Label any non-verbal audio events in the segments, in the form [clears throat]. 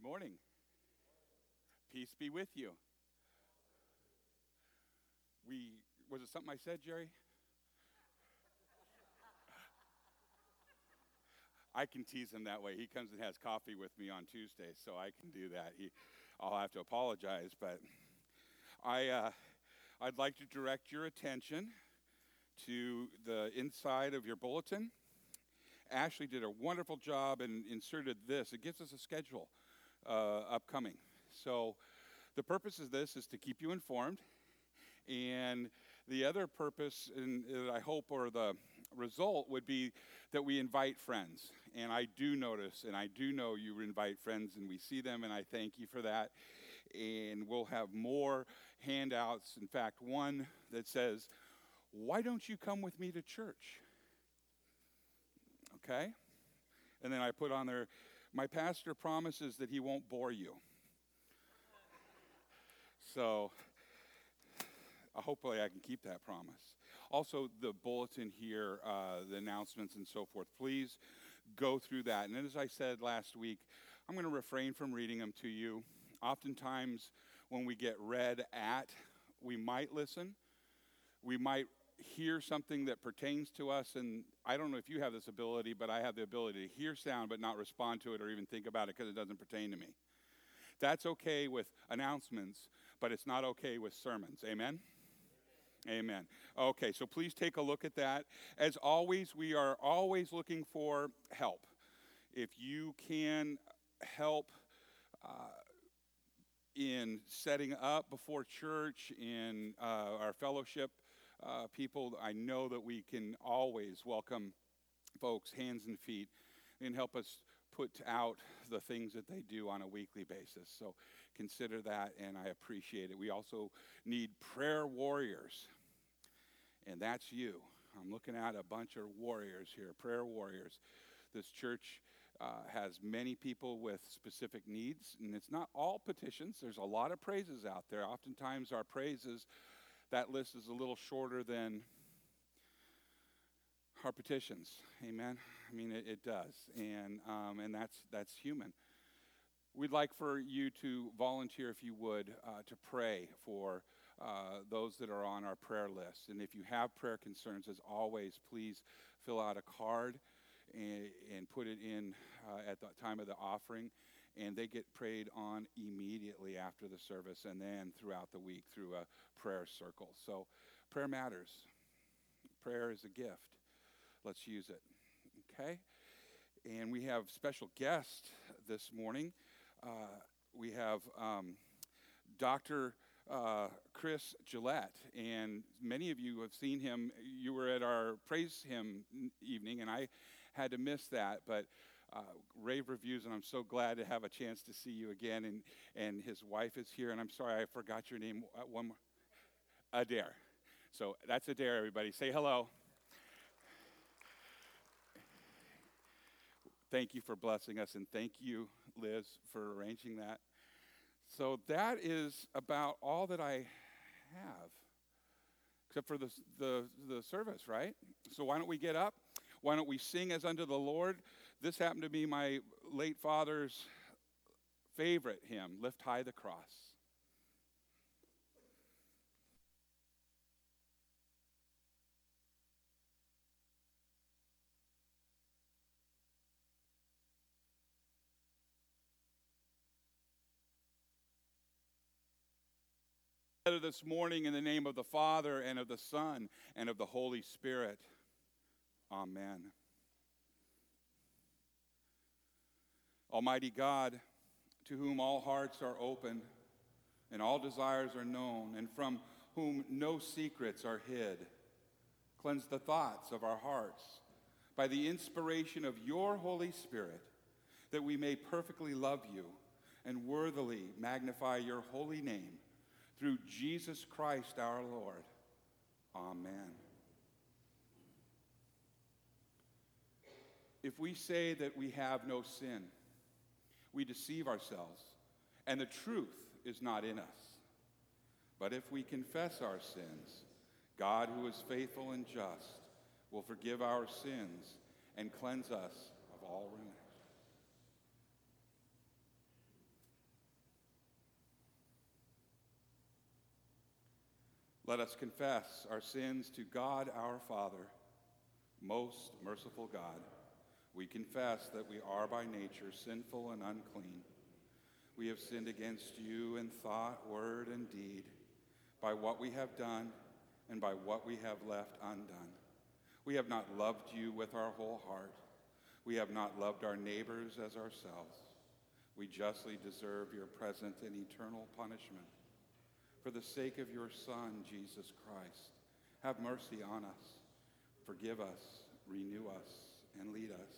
Good morning. Peace be with you. We was it something I said, Jerry? I can tease him that way. He comes and has coffee with me on Tuesday, so I can do that. He, I'll have to apologize, but I, uh, I'd like to direct your attention to the inside of your bulletin. Ashley did a wonderful job and inserted this. It gives us a schedule uh, upcoming. So the purpose of this is to keep you informed. And the other purpose, and I hope, or the result would be that we invite friends. And I do notice, and I do know you invite friends, and we see them, and I thank you for that. And we'll have more handouts. In fact, one that says, Why don't you come with me to church? Okay? And then I put on there, My pastor promises that he won't bore you. So, hopefully, I can keep that promise. Also, the bulletin here, uh, the announcements and so forth. Please go through that. And as I said last week, I'm going to refrain from reading them to you. Oftentimes, when we get read at, we might listen. We might hear something that pertains to us. And I don't know if you have this ability, but I have the ability to hear sound but not respond to it or even think about it because it doesn't pertain to me. That's okay with announcements, but it's not okay with sermons. Amen? Amen. Okay, so please take a look at that. As always, we are always looking for help. If you can help uh, in setting up before church, in uh, our fellowship uh, people, I know that we can always welcome folks, hands and feet, and help us put out the things that they do on a weekly basis. So consider that, and I appreciate it. We also need prayer warriors, and that's you. I'm looking at a bunch of warriors here, prayer warriors. This church uh, has many people with specific needs, and it's not all petitions. There's a lot of praises out there. Oftentimes, our praises, that list is a little shorter than our petitions. Amen. I mean, it, it does, and um, and that's that's human. We'd like for you to volunteer, if you would, uh, to pray for uh, those that are on our prayer list. And if you have prayer concerns, as always, please fill out a card and, and put it in uh, at the time of the offering. And they get prayed on immediately after the service and then throughout the week through a prayer circle. So prayer matters. Prayer is a gift. Let's use it. Okay? And we have special guest this morning. Uh, we have um, Dr. Uh, Chris Gillette, and many of you have seen him. You were at our praise Him evening, and I had to miss that, but uh, rave reviews, and I'm so glad to have a chance to see you again. And, and his wife is here, and I'm sorry I forgot your name. Uh, one more, Adair. So that's Adair, everybody. Say hello. Thank you for blessing us, and thank you, Liz, for arranging that. So that is about all that I have, except for the, the, the service, right? So why don't we get up? Why don't we sing as unto the Lord? This happened to be my late father's favorite hymn, Lift High the Cross. this morning in the name of the Father and of the Son and of the Holy Spirit. Amen. Almighty God, to whom all hearts are open and all desires are known, and from whom no secrets are hid, cleanse the thoughts of our hearts by the inspiration of your Holy Spirit, that we may perfectly love you and worthily magnify your holy name through Jesus Christ our Lord. Amen. If we say that we have no sin, we deceive ourselves, and the truth is not in us. But if we confess our sins, God, who is faithful and just, will forgive our sins and cleanse us of all remorse. Let us confess our sins to God our Father, most merciful God we confess that we are by nature sinful and unclean. We have sinned against you in thought, word, and deed, by what we have done and by what we have left undone. We have not loved you with our whole heart. We have not loved our neighbors as ourselves. We justly deserve your present and eternal punishment. For the sake of your Son, Jesus Christ, have mercy on us, forgive us, renew us, and lead us,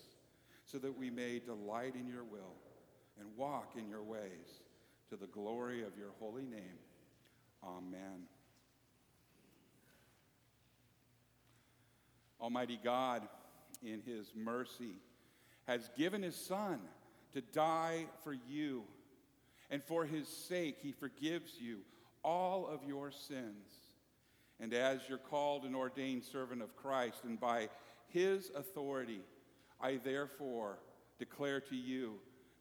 so that we may delight in your will and walk in your ways to the glory of your holy name. Amen. Almighty God, in his mercy, has given his Son to die for you. And for his sake, he forgives you all of your sins. And as you're called and ordained servant of Christ, and by his authority, I therefore declare to you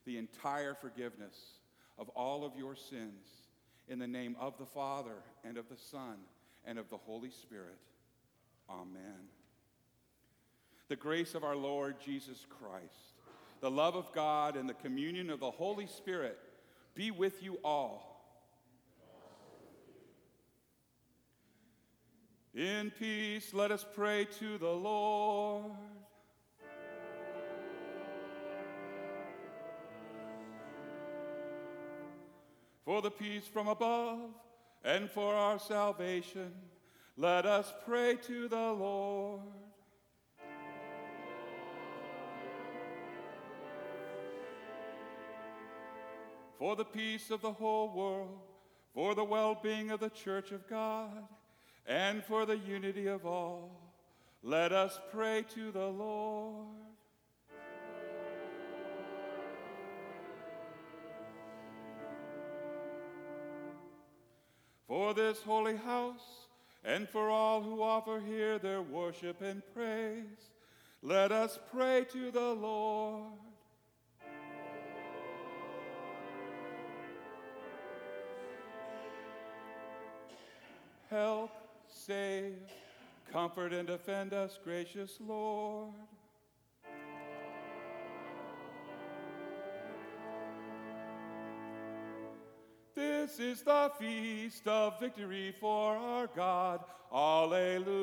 the entire forgiveness of all of your sins in the name of the Father and of the Son and of the Holy Spirit. Amen. The grace of our Lord Jesus Christ, the love of God, and the communion of the Holy Spirit be with you all. In peace, let us pray to the Lord. For the peace from above and for our salvation, let us pray to the Lord. For the peace of the whole world, for the well being of the church of God and for the unity of all, let us pray to the Lord. For this holy house, and for all who offer here their worship and praise, let us pray to the Lord. Help save, comfort, and defend us, gracious Lord. This is the feast of victory for our God. Alleluia.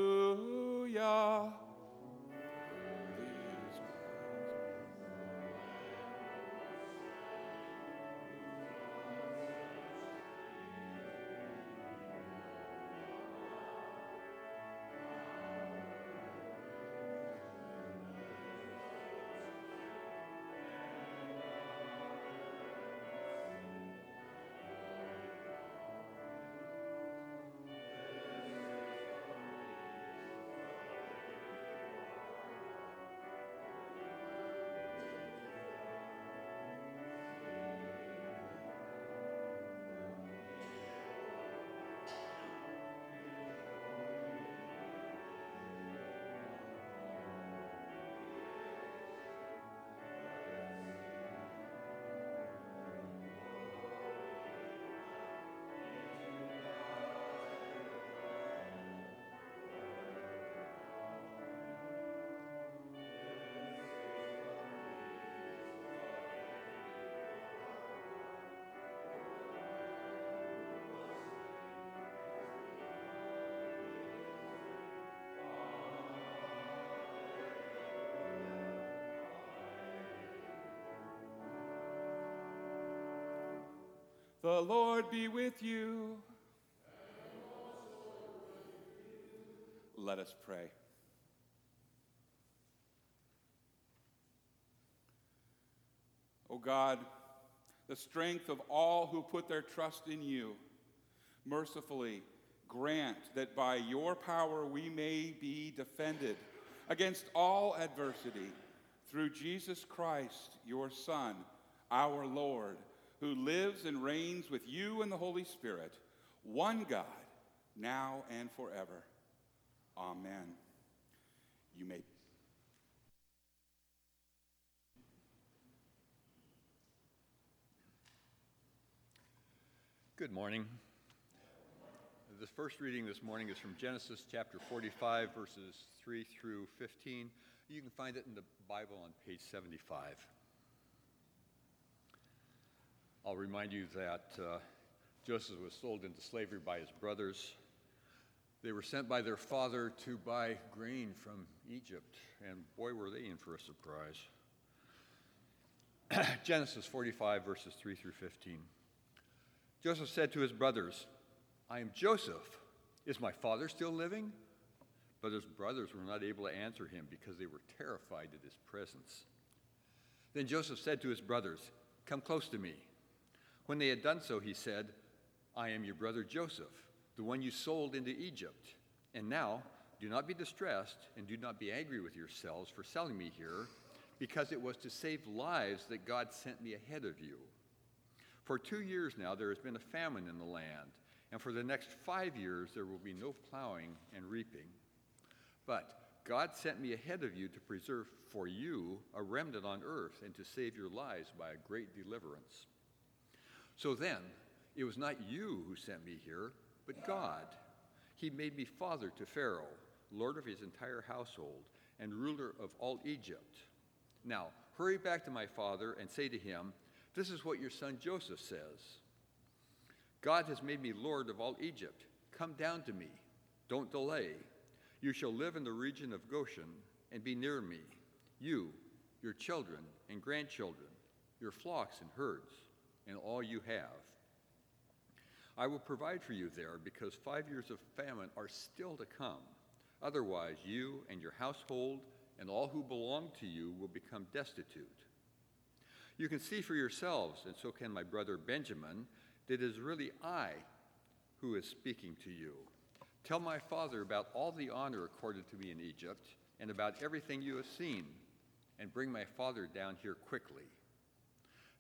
The Lord be with you. Let us pray. O oh God, the strength of all who put their trust in you, mercifully grant that by your power we may be defended against all adversity through Jesus Christ, your Son, our Lord who lives and reigns with you and the Holy Spirit, one God, now and forever. Amen. You may. Good morning. the first reading this morning is from Genesis chapter 45, verses 3 through 15. You can find it in the Bible on page 75. I'll remind you that uh, Joseph was sold into slavery by his brothers. They were sent by their father to buy grain from Egypt, and boy, were they in for a surprise. [clears throat] Genesis 45, verses 3 through 15. Joseph said to his brothers, I am Joseph. Is my father still living? But his brothers were not able to answer him because they were terrified at his presence. Then Joseph said to his brothers, Come close to me. When they had done so, he said, I am your brother Joseph, the one you sold into Egypt. And now, do not be distressed and do not be angry with yourselves for selling me here, because it was to save lives that God sent me ahead of you. For two years now, there has been a famine in the land, and for the next five years, there will be no plowing and reaping. But God sent me ahead of you to preserve for you a remnant on earth and to save your lives by a great deliverance. So then, it was not you who sent me here, but God. He made me father to Pharaoh, lord of his entire household, and ruler of all Egypt. Now, hurry back to my father and say to him, This is what your son Joseph says God has made me lord of all Egypt. Come down to me. Don't delay. You shall live in the region of Goshen and be near me, you, your children and grandchildren, your flocks and herds and all you have. I will provide for you there because five years of famine are still to come. Otherwise, you and your household and all who belong to you will become destitute. You can see for yourselves, and so can my brother Benjamin, that it is really I who is speaking to you. Tell my father about all the honor accorded to me in Egypt and about everything you have seen, and bring my father down here quickly.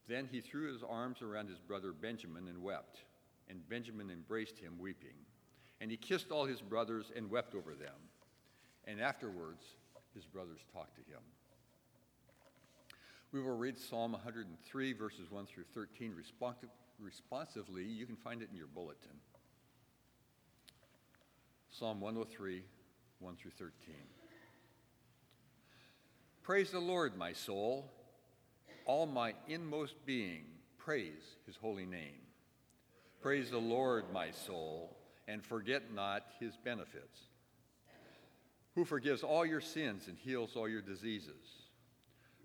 Then he threw his arms around his brother Benjamin and wept, and Benjamin embraced him, weeping. And he kissed all his brothers and wept over them. And afterwards, his brothers talked to him. We will read Psalm 103, verses 1 through 13 responsively. You can find it in your bulletin. Psalm 103, 1 through 13. Praise the Lord, my soul all my inmost being, praise his holy name. Praise the Lord, my soul, and forget not his benefits, who forgives all your sins and heals all your diseases,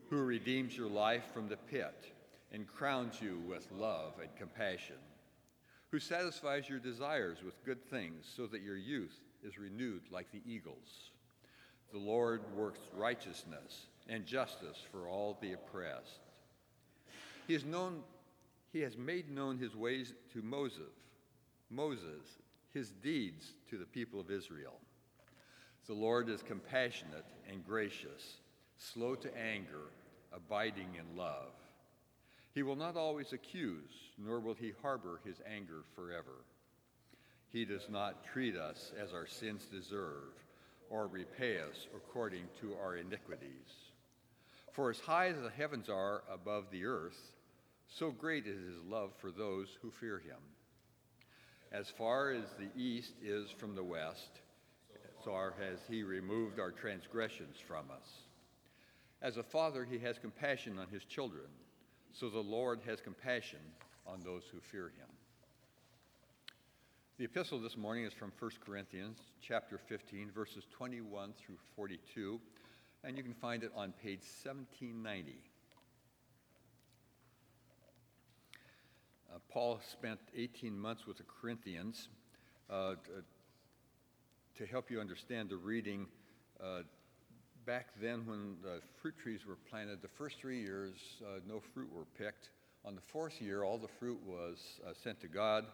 who redeems your life from the pit and crowns you with love and compassion, who satisfies your desires with good things so that your youth is renewed like the eagles. The Lord works righteousness and justice for all the oppressed. He has known he has made known his ways to Moses, Moses, his deeds to the people of Israel. The Lord is compassionate and gracious, slow to anger, abiding in love. He will not always accuse, nor will he harbor his anger forever. He does not treat us as our sins deserve, or repay us according to our iniquities. For as high as the heavens are above the earth, so great is his love for those who fear him. As far as the east is from the west, so far has he removed our transgressions from us. As a father, he has compassion on his children, so the Lord has compassion on those who fear him. The epistle this morning is from 1 Corinthians chapter 15 verses 21 through 42 and you can find it on page 1790. Uh, Paul spent 18 months with the Corinthians. Uh, to help you understand the reading, uh, back then when the fruit trees were planted, the first three years, uh, no fruit were picked. On the fourth year, all the fruit was uh, sent to God.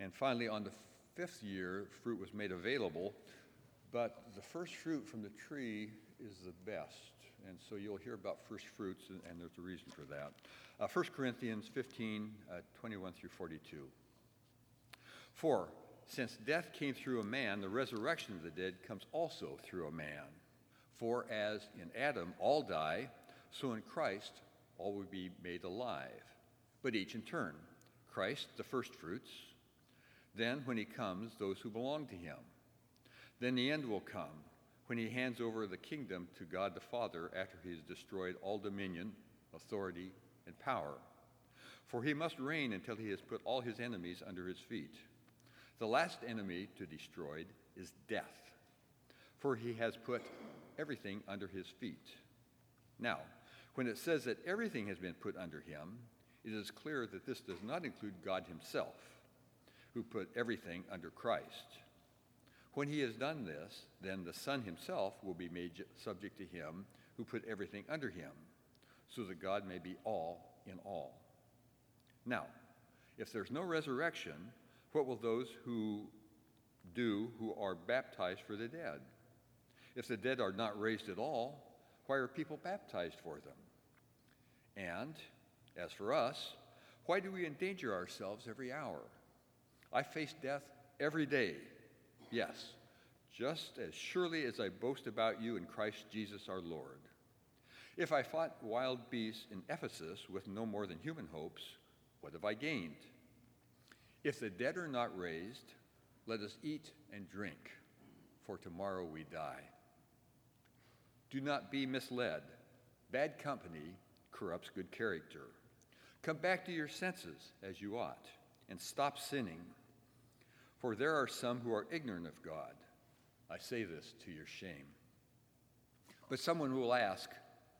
And finally, on the fifth year, fruit was made available. But the first fruit from the tree is the best. And so you'll hear about first fruits, and, and there's a reason for that. Uh, 1 Corinthians 15, uh, 21 through 42. For, since death came through a man, the resurrection of the dead comes also through a man. For as in Adam all die, so in Christ all will be made alive, but each in turn. Christ, the first fruits. Then, when he comes, those who belong to him. Then the end will come, when he hands over the kingdom to God the Father after he has destroyed all dominion, authority, and power. For he must reign until he has put all his enemies under his feet. The last enemy to destroy is death, for he has put everything under his feet. Now, when it says that everything has been put under him, it is clear that this does not include God himself, who put everything under Christ. When he has done this, then the Son himself will be made subject to him who put everything under him, so that God may be all in all. Now, if there's no resurrection, what will those who do who are baptized for the dead? If the dead are not raised at all, why are people baptized for them? And as for us, why do we endanger ourselves every hour? I face death every day. Yes, just as surely as I boast about you in Christ Jesus our Lord. If I fought wild beasts in Ephesus with no more than human hopes, what have I gained? If the dead are not raised, let us eat and drink, for tomorrow we die. Do not be misled. Bad company corrupts good character. Come back to your senses as you ought, and stop sinning. For there are some who are ignorant of God. I say this to your shame. But someone will ask,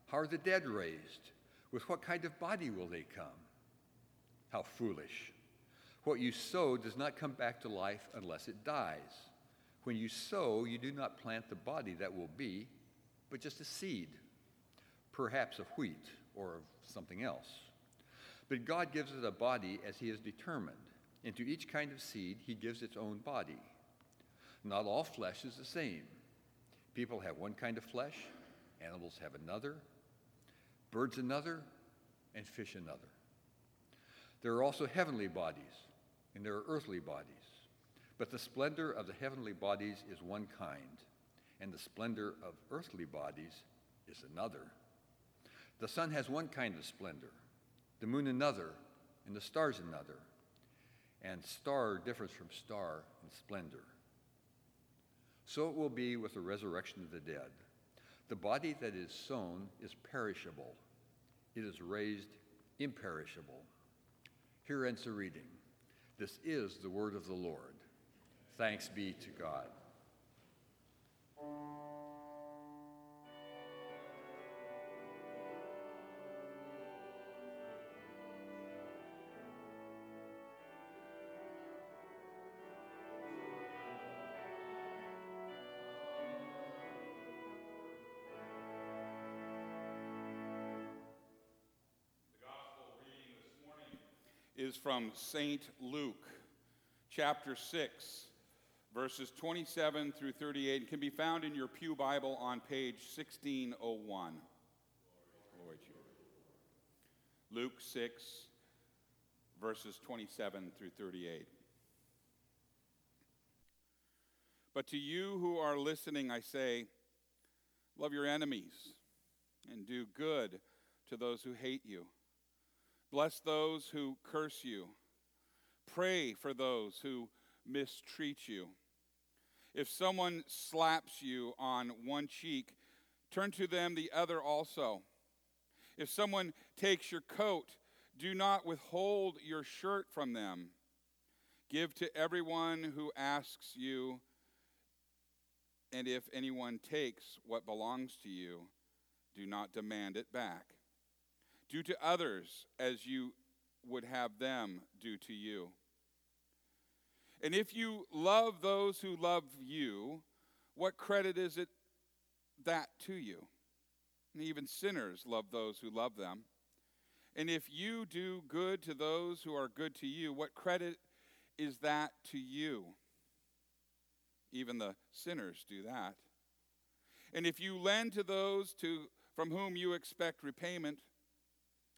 How are the dead raised? With what kind of body will they come? How foolish. What you sow does not come back to life unless it dies. When you sow, you do not plant the body that will be, but just a seed, perhaps of wheat or of something else. But God gives it a body as He has determined. And to each kind of seed, He gives its own body. Not all flesh is the same. People have one kind of flesh, animals have another, birds another, and fish another. There are also heavenly bodies, and there are earthly bodies. But the splendor of the heavenly bodies is one kind, and the splendor of earthly bodies is another. The sun has one kind of splendor, the moon another, and the stars another. And star differs from star in splendor. So it will be with the resurrection of the dead. The body that is sown is perishable, it is raised imperishable. Here ends the reading. This is the word of the Lord. Thanks be to God. Is from St. Luke, chapter 6, verses 27 through 38, and can be found in your Pew Bible on page 1601. Glory to. Luke 6, verses 27 through 38. But to you who are listening, I say, love your enemies and do good to those who hate you. Bless those who curse you. Pray for those who mistreat you. If someone slaps you on one cheek, turn to them the other also. If someone takes your coat, do not withhold your shirt from them. Give to everyone who asks you, and if anyone takes what belongs to you, do not demand it back. Do to others as you would have them do to you. And if you love those who love you, what credit is it that to you? And even sinners love those who love them. And if you do good to those who are good to you, what credit is that to you? Even the sinners do that. And if you lend to those to, from whom you expect repayment,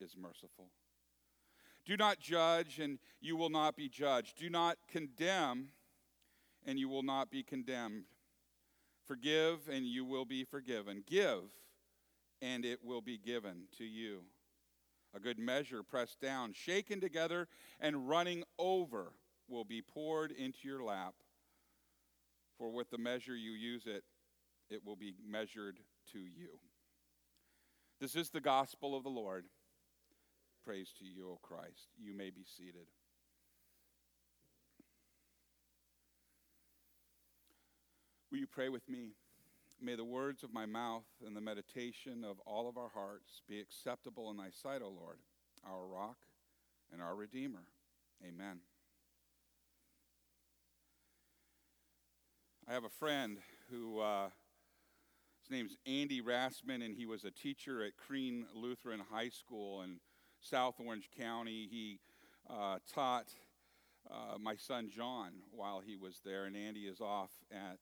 is merciful. Do not judge, and you will not be judged. Do not condemn, and you will not be condemned. Forgive, and you will be forgiven. Give, and it will be given to you. A good measure, pressed down, shaken together, and running over, will be poured into your lap. For with the measure you use it, it will be measured to you. This is the gospel of the Lord. Praise to you, O Christ. You may be seated. Will you pray with me? May the words of my mouth and the meditation of all of our hearts be acceptable in thy sight, O Lord, our rock and our Redeemer. Amen. I have a friend who, uh, his name's Andy Rassman, and he was a teacher at Crean Lutheran High School in South Orange County. He uh, taught uh, my son John while he was there, and Andy is off at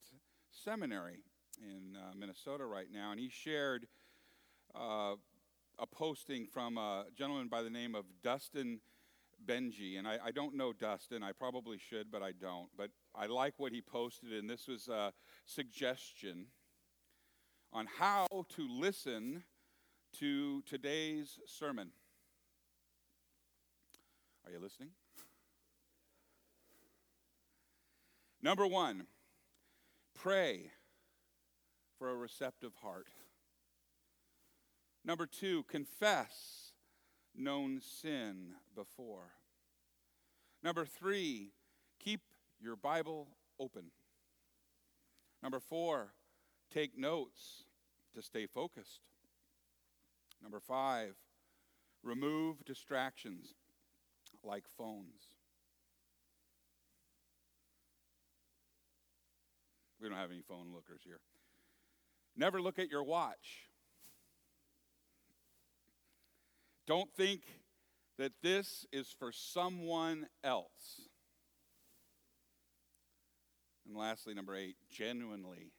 seminary in uh, Minnesota right now, and he shared uh, a posting from a gentleman by the name of Dustin Benge. And I, I, don't know Dustin, I probably should, but I don't. But I like what he posted, and this was a suggestion on how to listen to today's sermon. Are you listening? Number one, pray for a receptive heart. Number two, confess known sin before. Number three, keep your Bible open. Number four, take notes to stay focused. Number five, remove distractions like phones. We don't have any phone lookers here. Never look at your watch. Don't think that this is for someone else. And lastly, number eight, genuinely,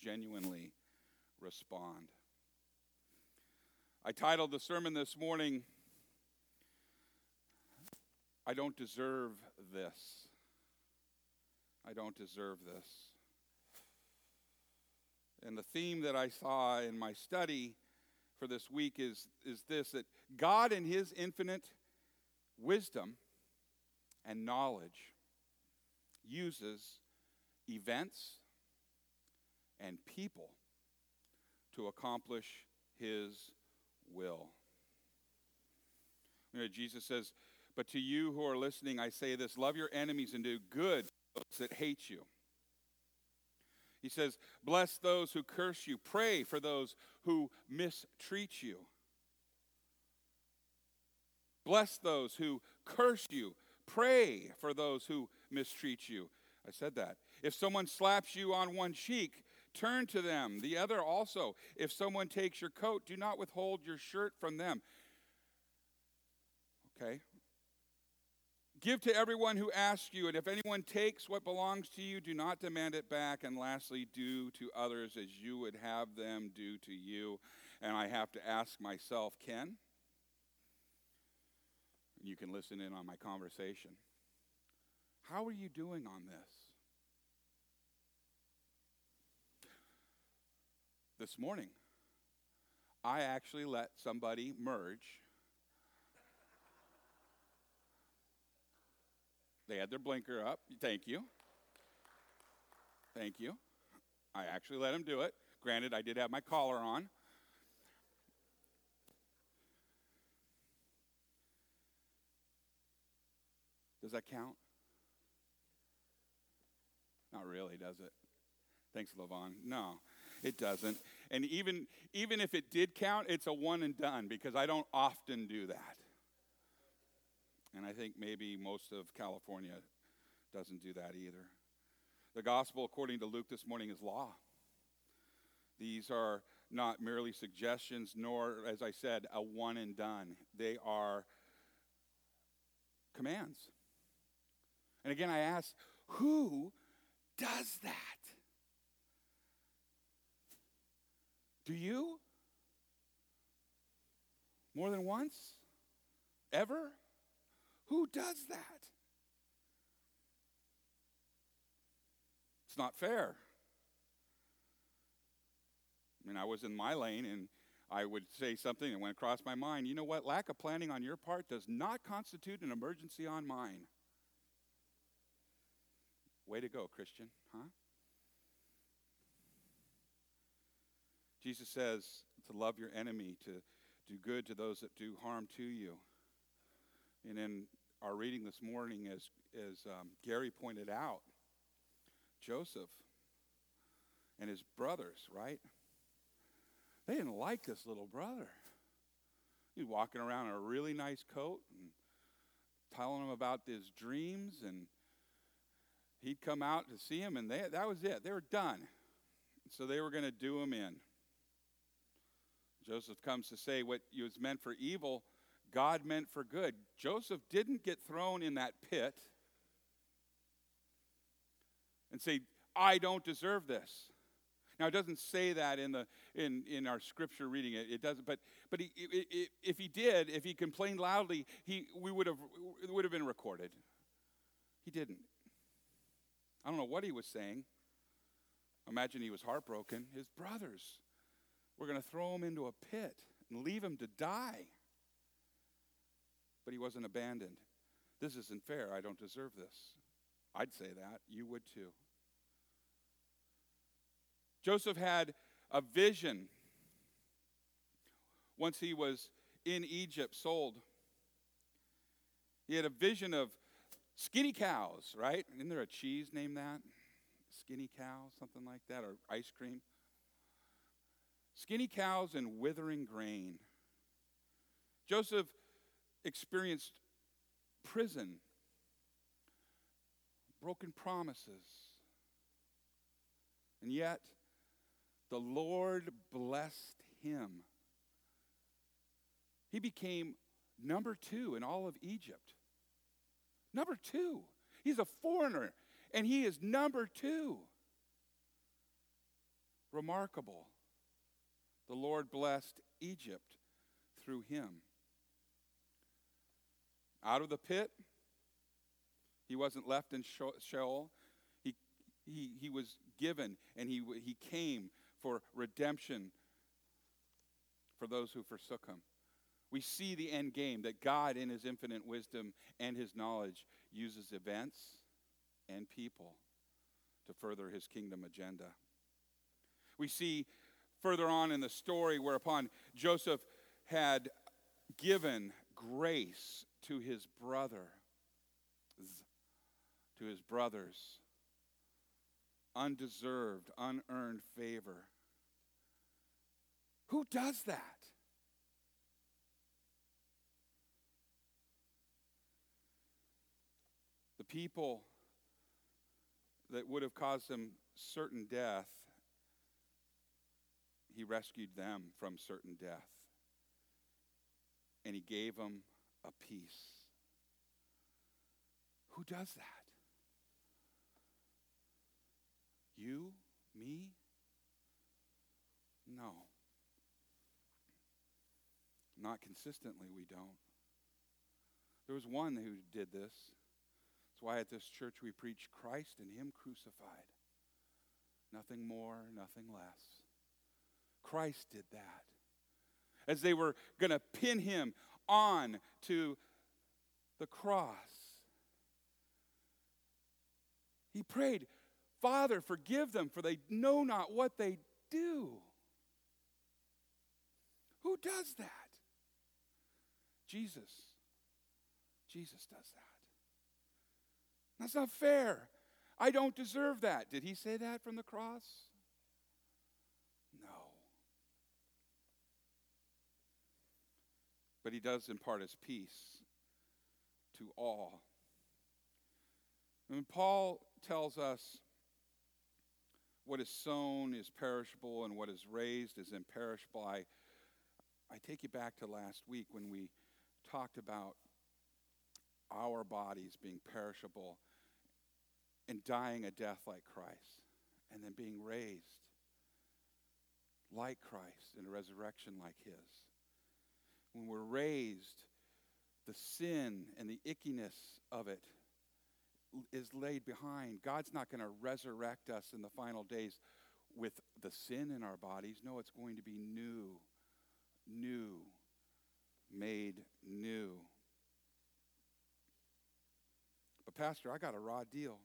genuinely respond. I titled the sermon this morning, I Don't Deserve This. I don't deserve this. And the theme that I saw in my study for this week is, is this that God, in His infinite wisdom and knowledge, uses events and people to accomplish His will. You know, Jesus says, But to you who are listening, I say this love your enemies and do good to those that hate you. He says, Bless those who curse you, pray for those who mistreat you. Bless those who curse you, pray for those who mistreat you. I said that. If someone slaps you on one cheek, turn to them the other also. If someone takes your coat, do not withhold your shirt from them. Okay, Give to everyone who asks you, and if anyone takes what belongs to you, do not demand it back. And lastly, do to others as you would have them do to you. And I have to ask myself, Ken, you can listen in on my conversation. How are you doing on this? This morning, I actually let somebody merge They had their blinker up. Thank you. Thank you. I actually let him do it. Granted, I did have my collar on. Does that count? Not really, does it? Thanks, Levon. No, it doesn't. And even even if it did count, it's a one and done because I don't often do that. And I think maybe most of California doesn't do that either. The gospel, according to Luke this morning, is law. These are not merely suggestions, nor, as I said, a one and done. They are commands. And again, I ask, who does that? Do you? More than once? Ever? Who does that? It's not fair. I mean, I was in my lane and I would say something that went across my mind. You know what? Lack of planning on your part does not constitute an emergency on mine. Way to go, Christian, huh? Jesus says to love your enemy, to do good to those that do harm to you. And in our reading this morning, as, as um, Gary pointed out, Joseph and his brothers, right? They didn't like this little brother. He's walking around in a really nice coat and telling them about his dreams, and he'd come out to see him, and they, that was it. They were done. So they were going to do him in. Joseph comes to say what was meant for evil, God meant for good. Joseph didn't get thrown in that pit and say, I don't deserve this. Now it doesn't say that in the in in our scripture reading it. It doesn't. But but he, if he did, if he complained loudly, he we would have it would have been recorded. He didn't. I don't know what he was saying. Imagine he was heartbroken. His brothers were going to throw him into a pit and leave him to die. But he wasn't abandoned. This isn't fair. I don't deserve this. I'd say that. You would too. Joseph had a vision once he was in Egypt, sold. He had a vision of skinny cows, right? Isn't there a cheese named that? Skinny cow, something like that, or ice cream? Skinny cows and withering grain. Joseph experienced prison, broken promises, and yet the Lord blessed him. He became number two in all of Egypt. Number two. He's a foreigner, and he is number two. Remarkable. The Lord blessed Egypt through him. Out of the pit, he wasn't left in Sheol. He, he, he was given, and he, he came for redemption for those who forsook him. We see the end game that God, in his infinite wisdom and his knowledge, uses events and people to further his kingdom agenda. We see further on in the story whereupon Joseph had given grace to his brother, to his brothers undeserved, unearned favor. Who does that? The people that would have caused him certain death, he rescued them from certain death. And he gave them a peace. Who does that? You? Me? No. Not consistently, we don't. There was one who did this. That's why at this church we preach Christ and Him crucified. Nothing more, nothing less. Christ did that. As they were going to pin Him on to the cross, He prayed, Father, forgive them, for they know not what they do. Who does that? Jesus. Jesus does that. That's not fair. I don't deserve that. Did he say that from the cross? No. But he does impart his peace to all. And Paul tells us what is sown is perishable and what is raised is imperishable. I, I take you back to last week when we talked about our bodies being perishable and dying a death like Christ, and then being raised like Christ in a resurrection like his. When we're raised, the sin and the ickiness of it is laid behind. God's not going to resurrect us in the final days with the sin in our bodies. No, it's going to be new, new, made new. But, Pastor, I got a raw deal.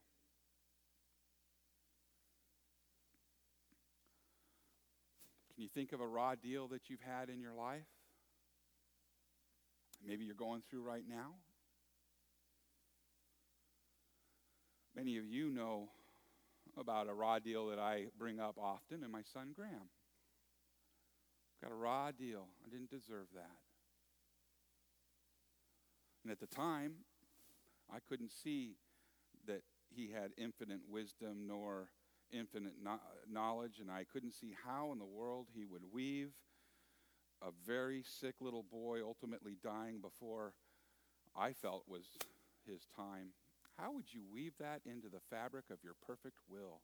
Can you think of a raw deal that you've had in your life? Maybe you're going through right now. Many of you know about a raw deal that I bring up often, and my son Graham. Got a raw deal. I didn't deserve that. And at the time, I couldn't see that he had infinite wisdom nor infinite no- knowledge, and I couldn't see how in the world he would weave a very sick little boy ultimately dying before I felt was his time. How would you weave that into the fabric of your perfect will?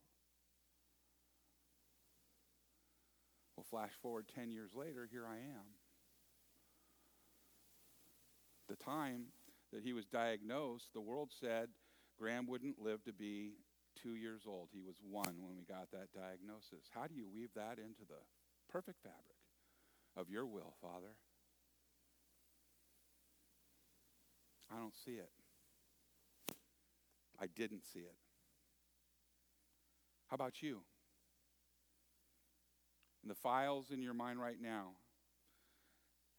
Well, flash forward 10 years later, here I am. The time that he was diagnosed, the world said Graham wouldn't live to be two years old. He was one when we got that diagnosis. How do you weave that into the perfect fabric of your will, Father? I don't see it. I didn't see it. How about you? In the files in your mind right now,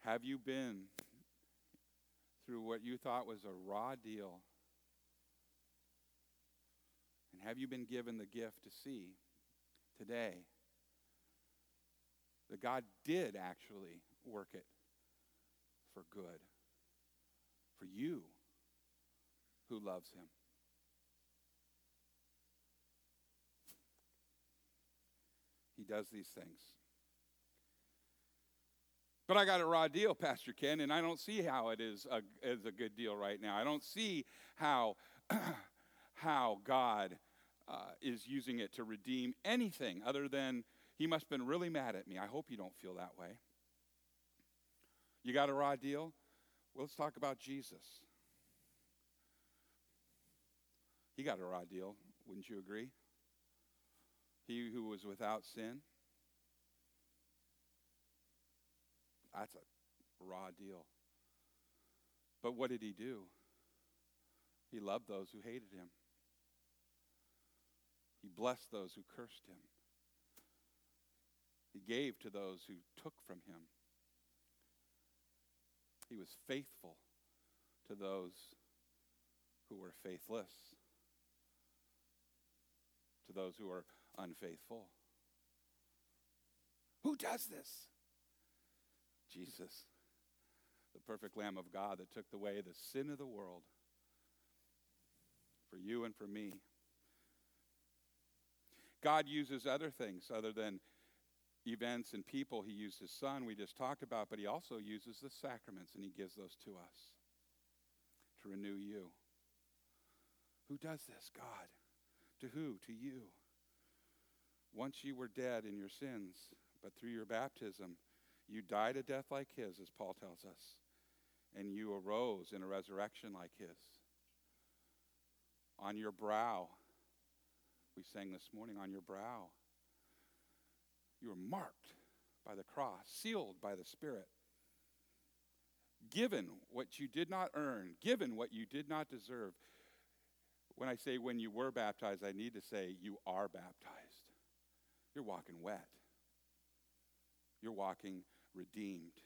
have you been through what you thought was a raw deal? And have you been given the gift to see today that God did actually work it for good for you who loves him? He does these things. But I got a raw deal, Pastor Ken, and I don't see how it is a, is a good deal right now. I don't see how, [clears throat] how God uh, is using it to redeem anything other than he must have been really mad at me. I hope you don't feel that way. You got a raw deal? Well, let's talk about Jesus. He got a raw deal, wouldn't you agree? He who was without sin. That's a raw deal. But what did he do? He loved those who hated him. He blessed those who cursed him. He gave to those who took from him. He was faithful to those who were faithless, to those who are unfaithful. Who does this? Jesus, the perfect Lamb of God that took away the sin of the world for you and for me. God uses other things other than events and people. He used his son, we just talked about, but he also uses the sacraments and he gives those to us to renew you. Who does this? God. To who? To you. Once you were dead in your sins, but through your baptism, you died a death like his, as Paul tells us, and you arose in a resurrection like his. On your brow, we sang this morning, on your brow, you were marked by the cross, sealed by the Spirit, given what you did not earn, given what you did not deserve. When I say when you were baptized, I need to say you are baptized. You're walking wet. You're walking redeemed.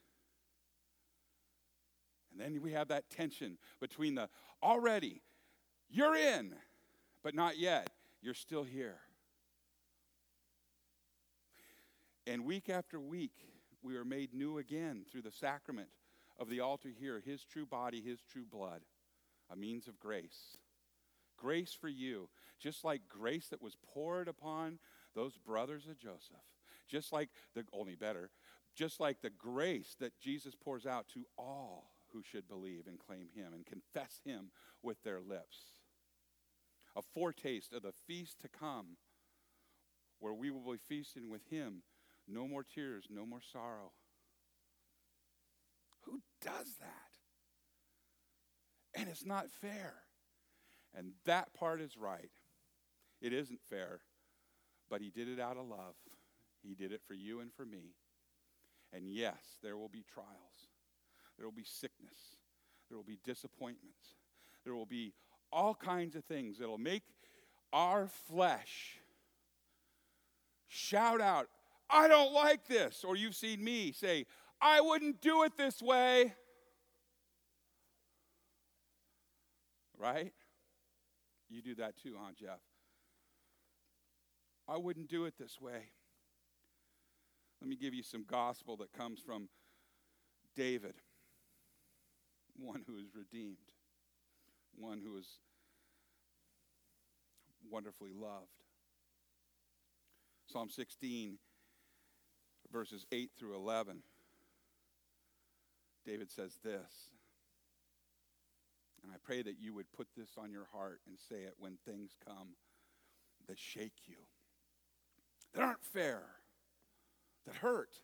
And then we have that tension between the already, you're in, but not yet, you're still here. And week after week, we are made new again through the sacrament of the altar here, his true body, his true blood, a means of grace. Grace for you, just like grace that was poured upon those brothers of Joseph, just like the only better, just like the grace that Jesus pours out to all who should believe and claim him and confess him with their lips. a foretaste of the feast to come, where we will be feasting with Him. No more tears, no more sorrow. Who does that? And it's not fair. And that part is right. It isn't fair, but He did it out of love. He did it for you and for me. And yes, there will be trials, there will be sickness, there will be disappointments, there will be all kinds of things that'll make our flesh shout out, I don't like this. Or you've seen me say, I wouldn't do it this way. Right? You do that too, huh, Jeff? I wouldn't do it this way. Let me give you some gospel that comes from David, one who is redeemed, one who is wonderfully loved. Psalm 16, verses 8 through 11. David says this, and I pray that you would put this on your heart and say it when things come that shake you, that aren't fair, that hurt.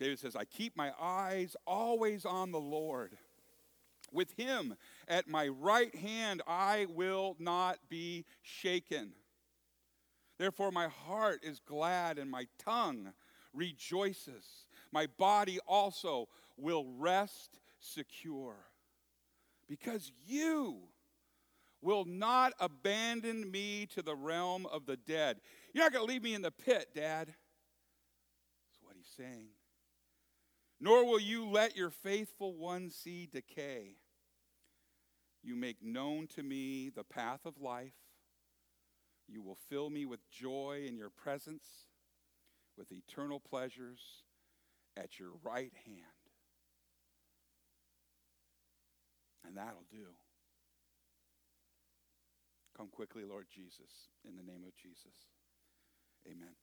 David says, I keep my eyes always on the Lord. With him at my right hand, I will not be shaken. Therefore, my heart is glad and my tongue rejoices. My body also will rest secure. Because you will not abandon me to the realm of the dead. You're not going to leave me in the pit, Dad. That's what he's saying. Nor will you let your faithful one see decay. You make known to me the path of life. You will fill me with joy in your presence, with eternal pleasures at your right hand. And that'll do. Come quickly, Lord Jesus, in the name of Jesus. Amen.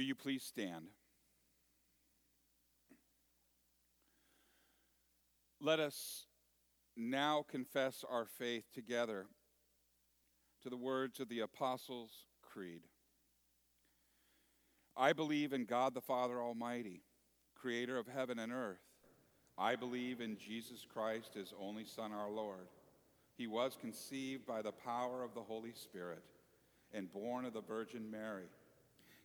Will you please stand? Let us now confess our faith together to the words of the Apostles' Creed. I believe in God the Father Almighty, creator of heaven and earth. I believe in Jesus Christ, his only Son, our Lord. He was conceived by the power of the Holy Spirit and born of the Virgin Mary.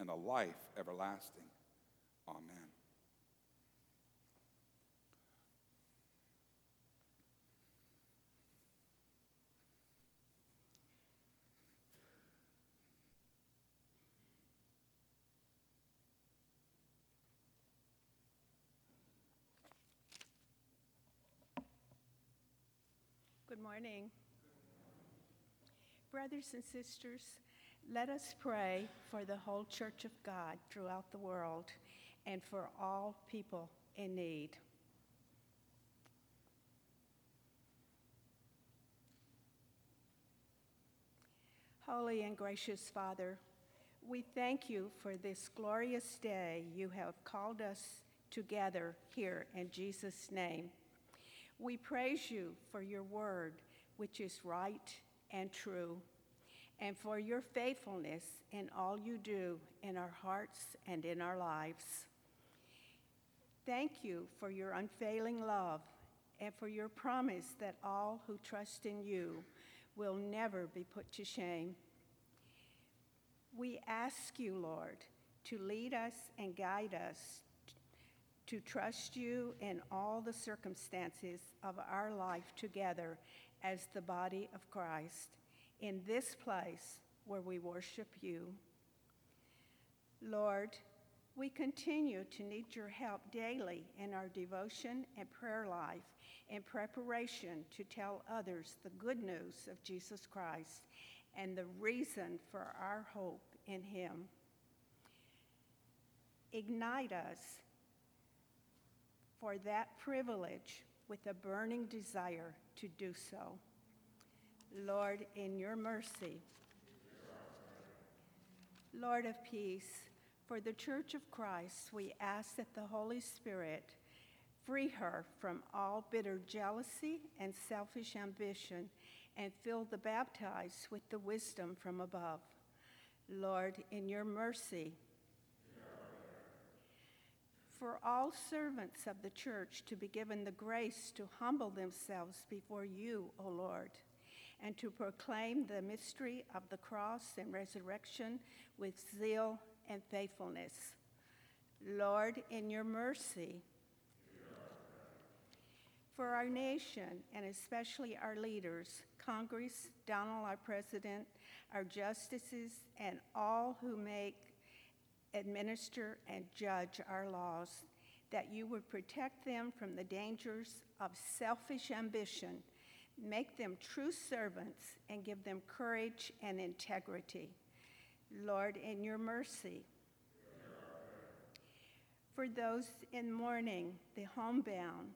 and a life everlasting. Amen. Good morning. Brothers and sisters, let us pray for the whole Church of God throughout the world and for all people in need. Holy and gracious Father, we thank you for this glorious day you have called us together here in Jesus' name. We praise you for your word, which is right and true, and for your faithfulness in all you do in our hearts and in our lives. Thank you for your unfailing love and for your promise that all who trust in you will never be put to shame. We ask you, Lord, to lead us and guide us to trust you in all the circumstances of our life together as the body of Christ in this place where we worship you. Lord, we continue to need your help daily in our devotion and prayer life in preparation to tell others the good news of Jesus Christ and the reason for our hope in him. Ignite us for that privilege with a burning desire to do so. Lord, in your mercy, Lord of peace, for the Church of Christ, we ask that the Holy Spirit free her from all bitter jealousy and selfish ambition and fill the baptized with the wisdom from above. Lord, in your mercy, for all servants of the church to be given the grace to humble themselves before you, O Lord, and to proclaim the mystery of the cross and resurrection with zeal and faithfulness. Lord, in your mercy, for our nation and especially our leaders, Congress, Donald, our president, our justices, and all who make administer, and judge our laws, that you would protect them from the dangers of selfish ambition, make them true servants, and give them courage and integrity. Lord, in your mercy, for those in mourning, the homebound,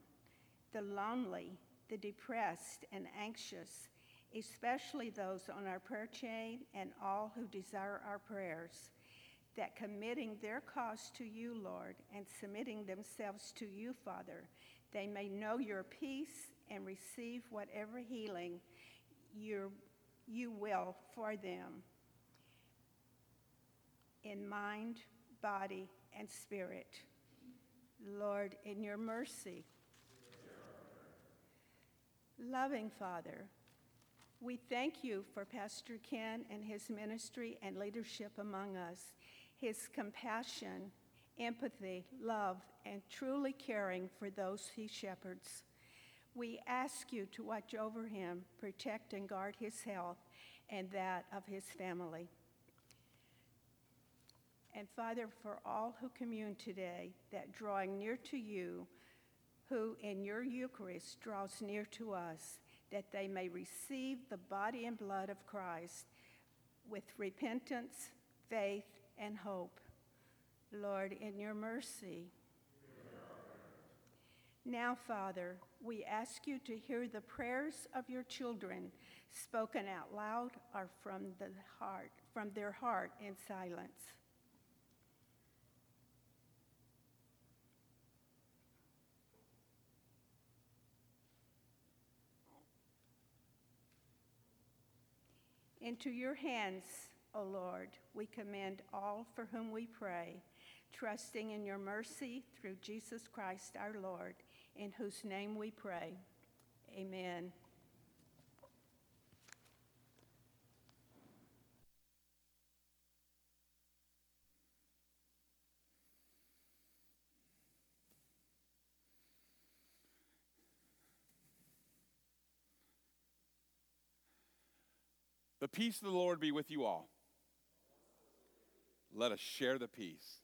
the lonely, the depressed, and anxious, especially those on our prayer chain and all who desire our prayers that committing their cause to you, Lord, and submitting themselves to you, Father, they may know your peace and receive whatever healing you you will for them in mind, body, and spirit. Lord, in your mercy, loving Father, we thank you for Pastor Ken and his ministry and leadership among us his compassion, empathy, love, and truly caring for those he shepherds. We ask you to watch over him, protect and guard his health and that of his family. And Father, for all who commune today, that drawing near to you, who in your Eucharist draws near to us, that they may receive the body and blood of Christ with repentance, faith, and hope. Lord, in your mercy. Now, Father, we ask you to hear the prayers of your children spoken out loud or from the heart, from their heart in silence. Into your hands, O Lord, we commend all for whom we pray, trusting in your mercy through Jesus Christ our Lord, in whose name we pray. Amen. The peace of the Lord be with you all. Let us share the peace.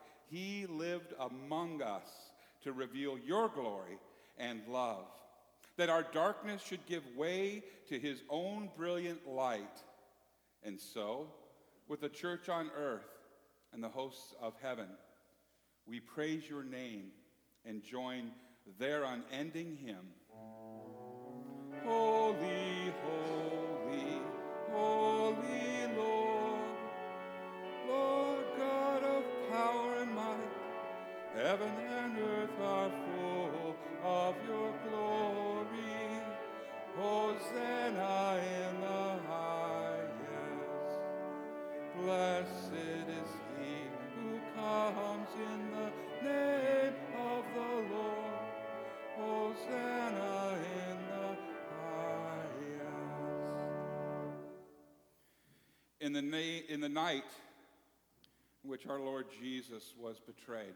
he lived among us to reveal your glory and love, that our darkness should give way to his own brilliant light. And so, with the church on earth and the hosts of heaven, we praise your name and join their unending hymn. Holy, heaven and earth are full of your glory. Hosanna in the highest. Blessed is he who comes in the name of the Lord. Hosanna in the highest. In the, na- in the night in which our Lord Jesus was betrayed,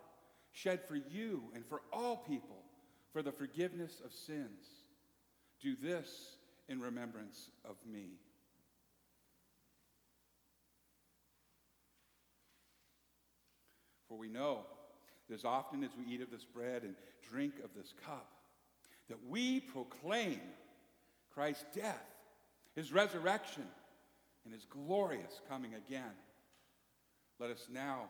shed for you and for all people for the forgiveness of sins. Do this in remembrance of me. For we know that as often as we eat of this bread and drink of this cup, that we proclaim Christ's death, his resurrection, and his glorious coming again. Let us now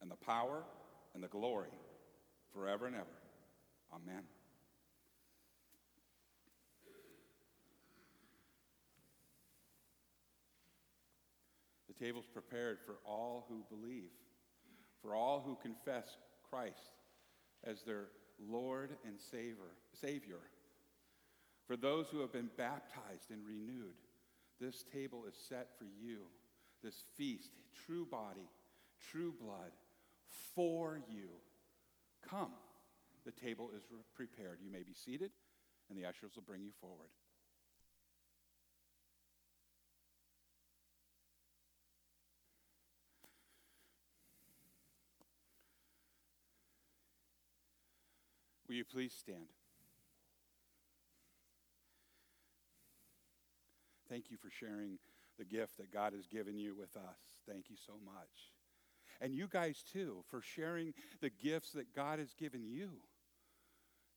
and the power and the glory forever and ever. Amen. The table's prepared for all who believe, for all who confess Christ as their Lord and Savior, Savior. For those who have been baptized and renewed, this table is set for you. This feast, true body, true blood, for you. Come. The table is prepared. You may be seated, and the ushers will bring you forward. Will you please stand? Thank you for sharing the gift that God has given you with us. Thank you so much. And you guys, too, for sharing the gifts that God has given you.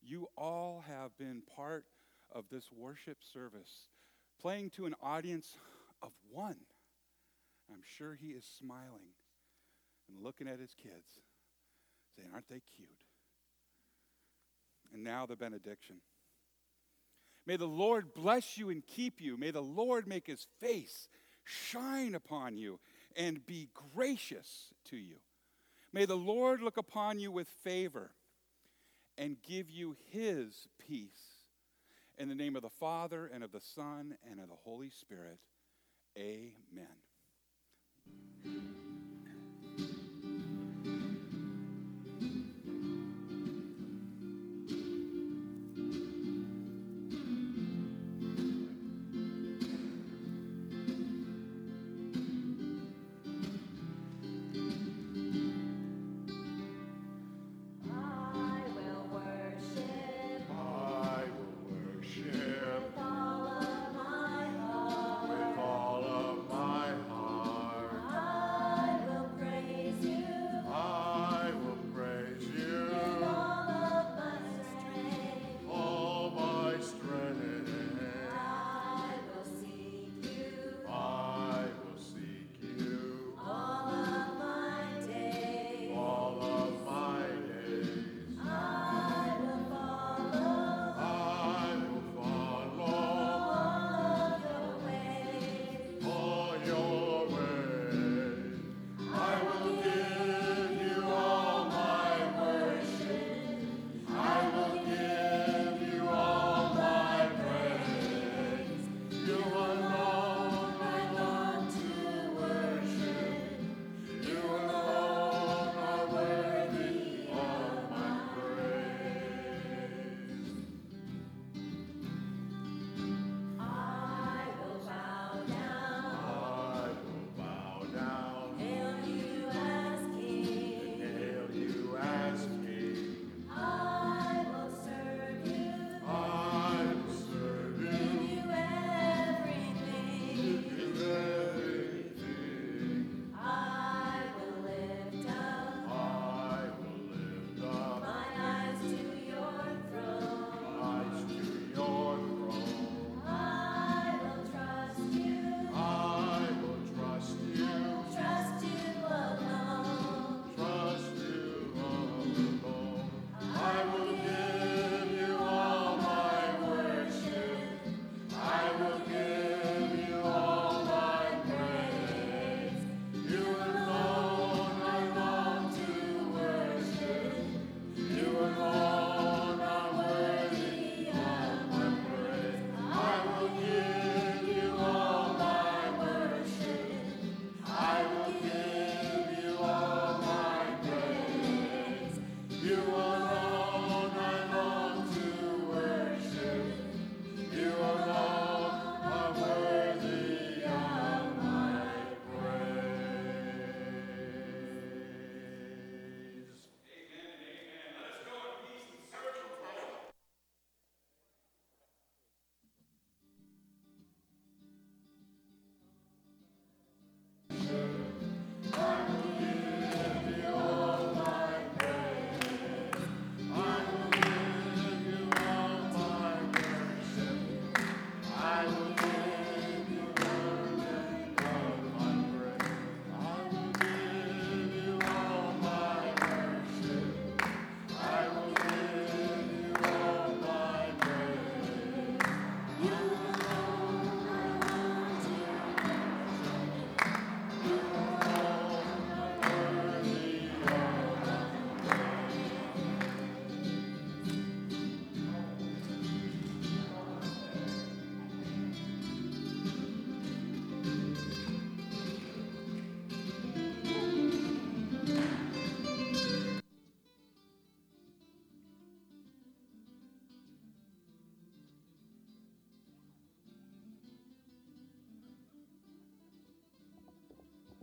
You all have been part of this worship service, playing to an audience of one. I'm sure he is smiling and looking at his kids, saying, Aren't they cute? And now the benediction. May the Lord bless you and keep you. May the Lord make his face shine upon you and be gracious to you. May the Lord look upon you with favor and give you his peace. In the name of the Father, and of the Son, and of the Holy Spirit, amen.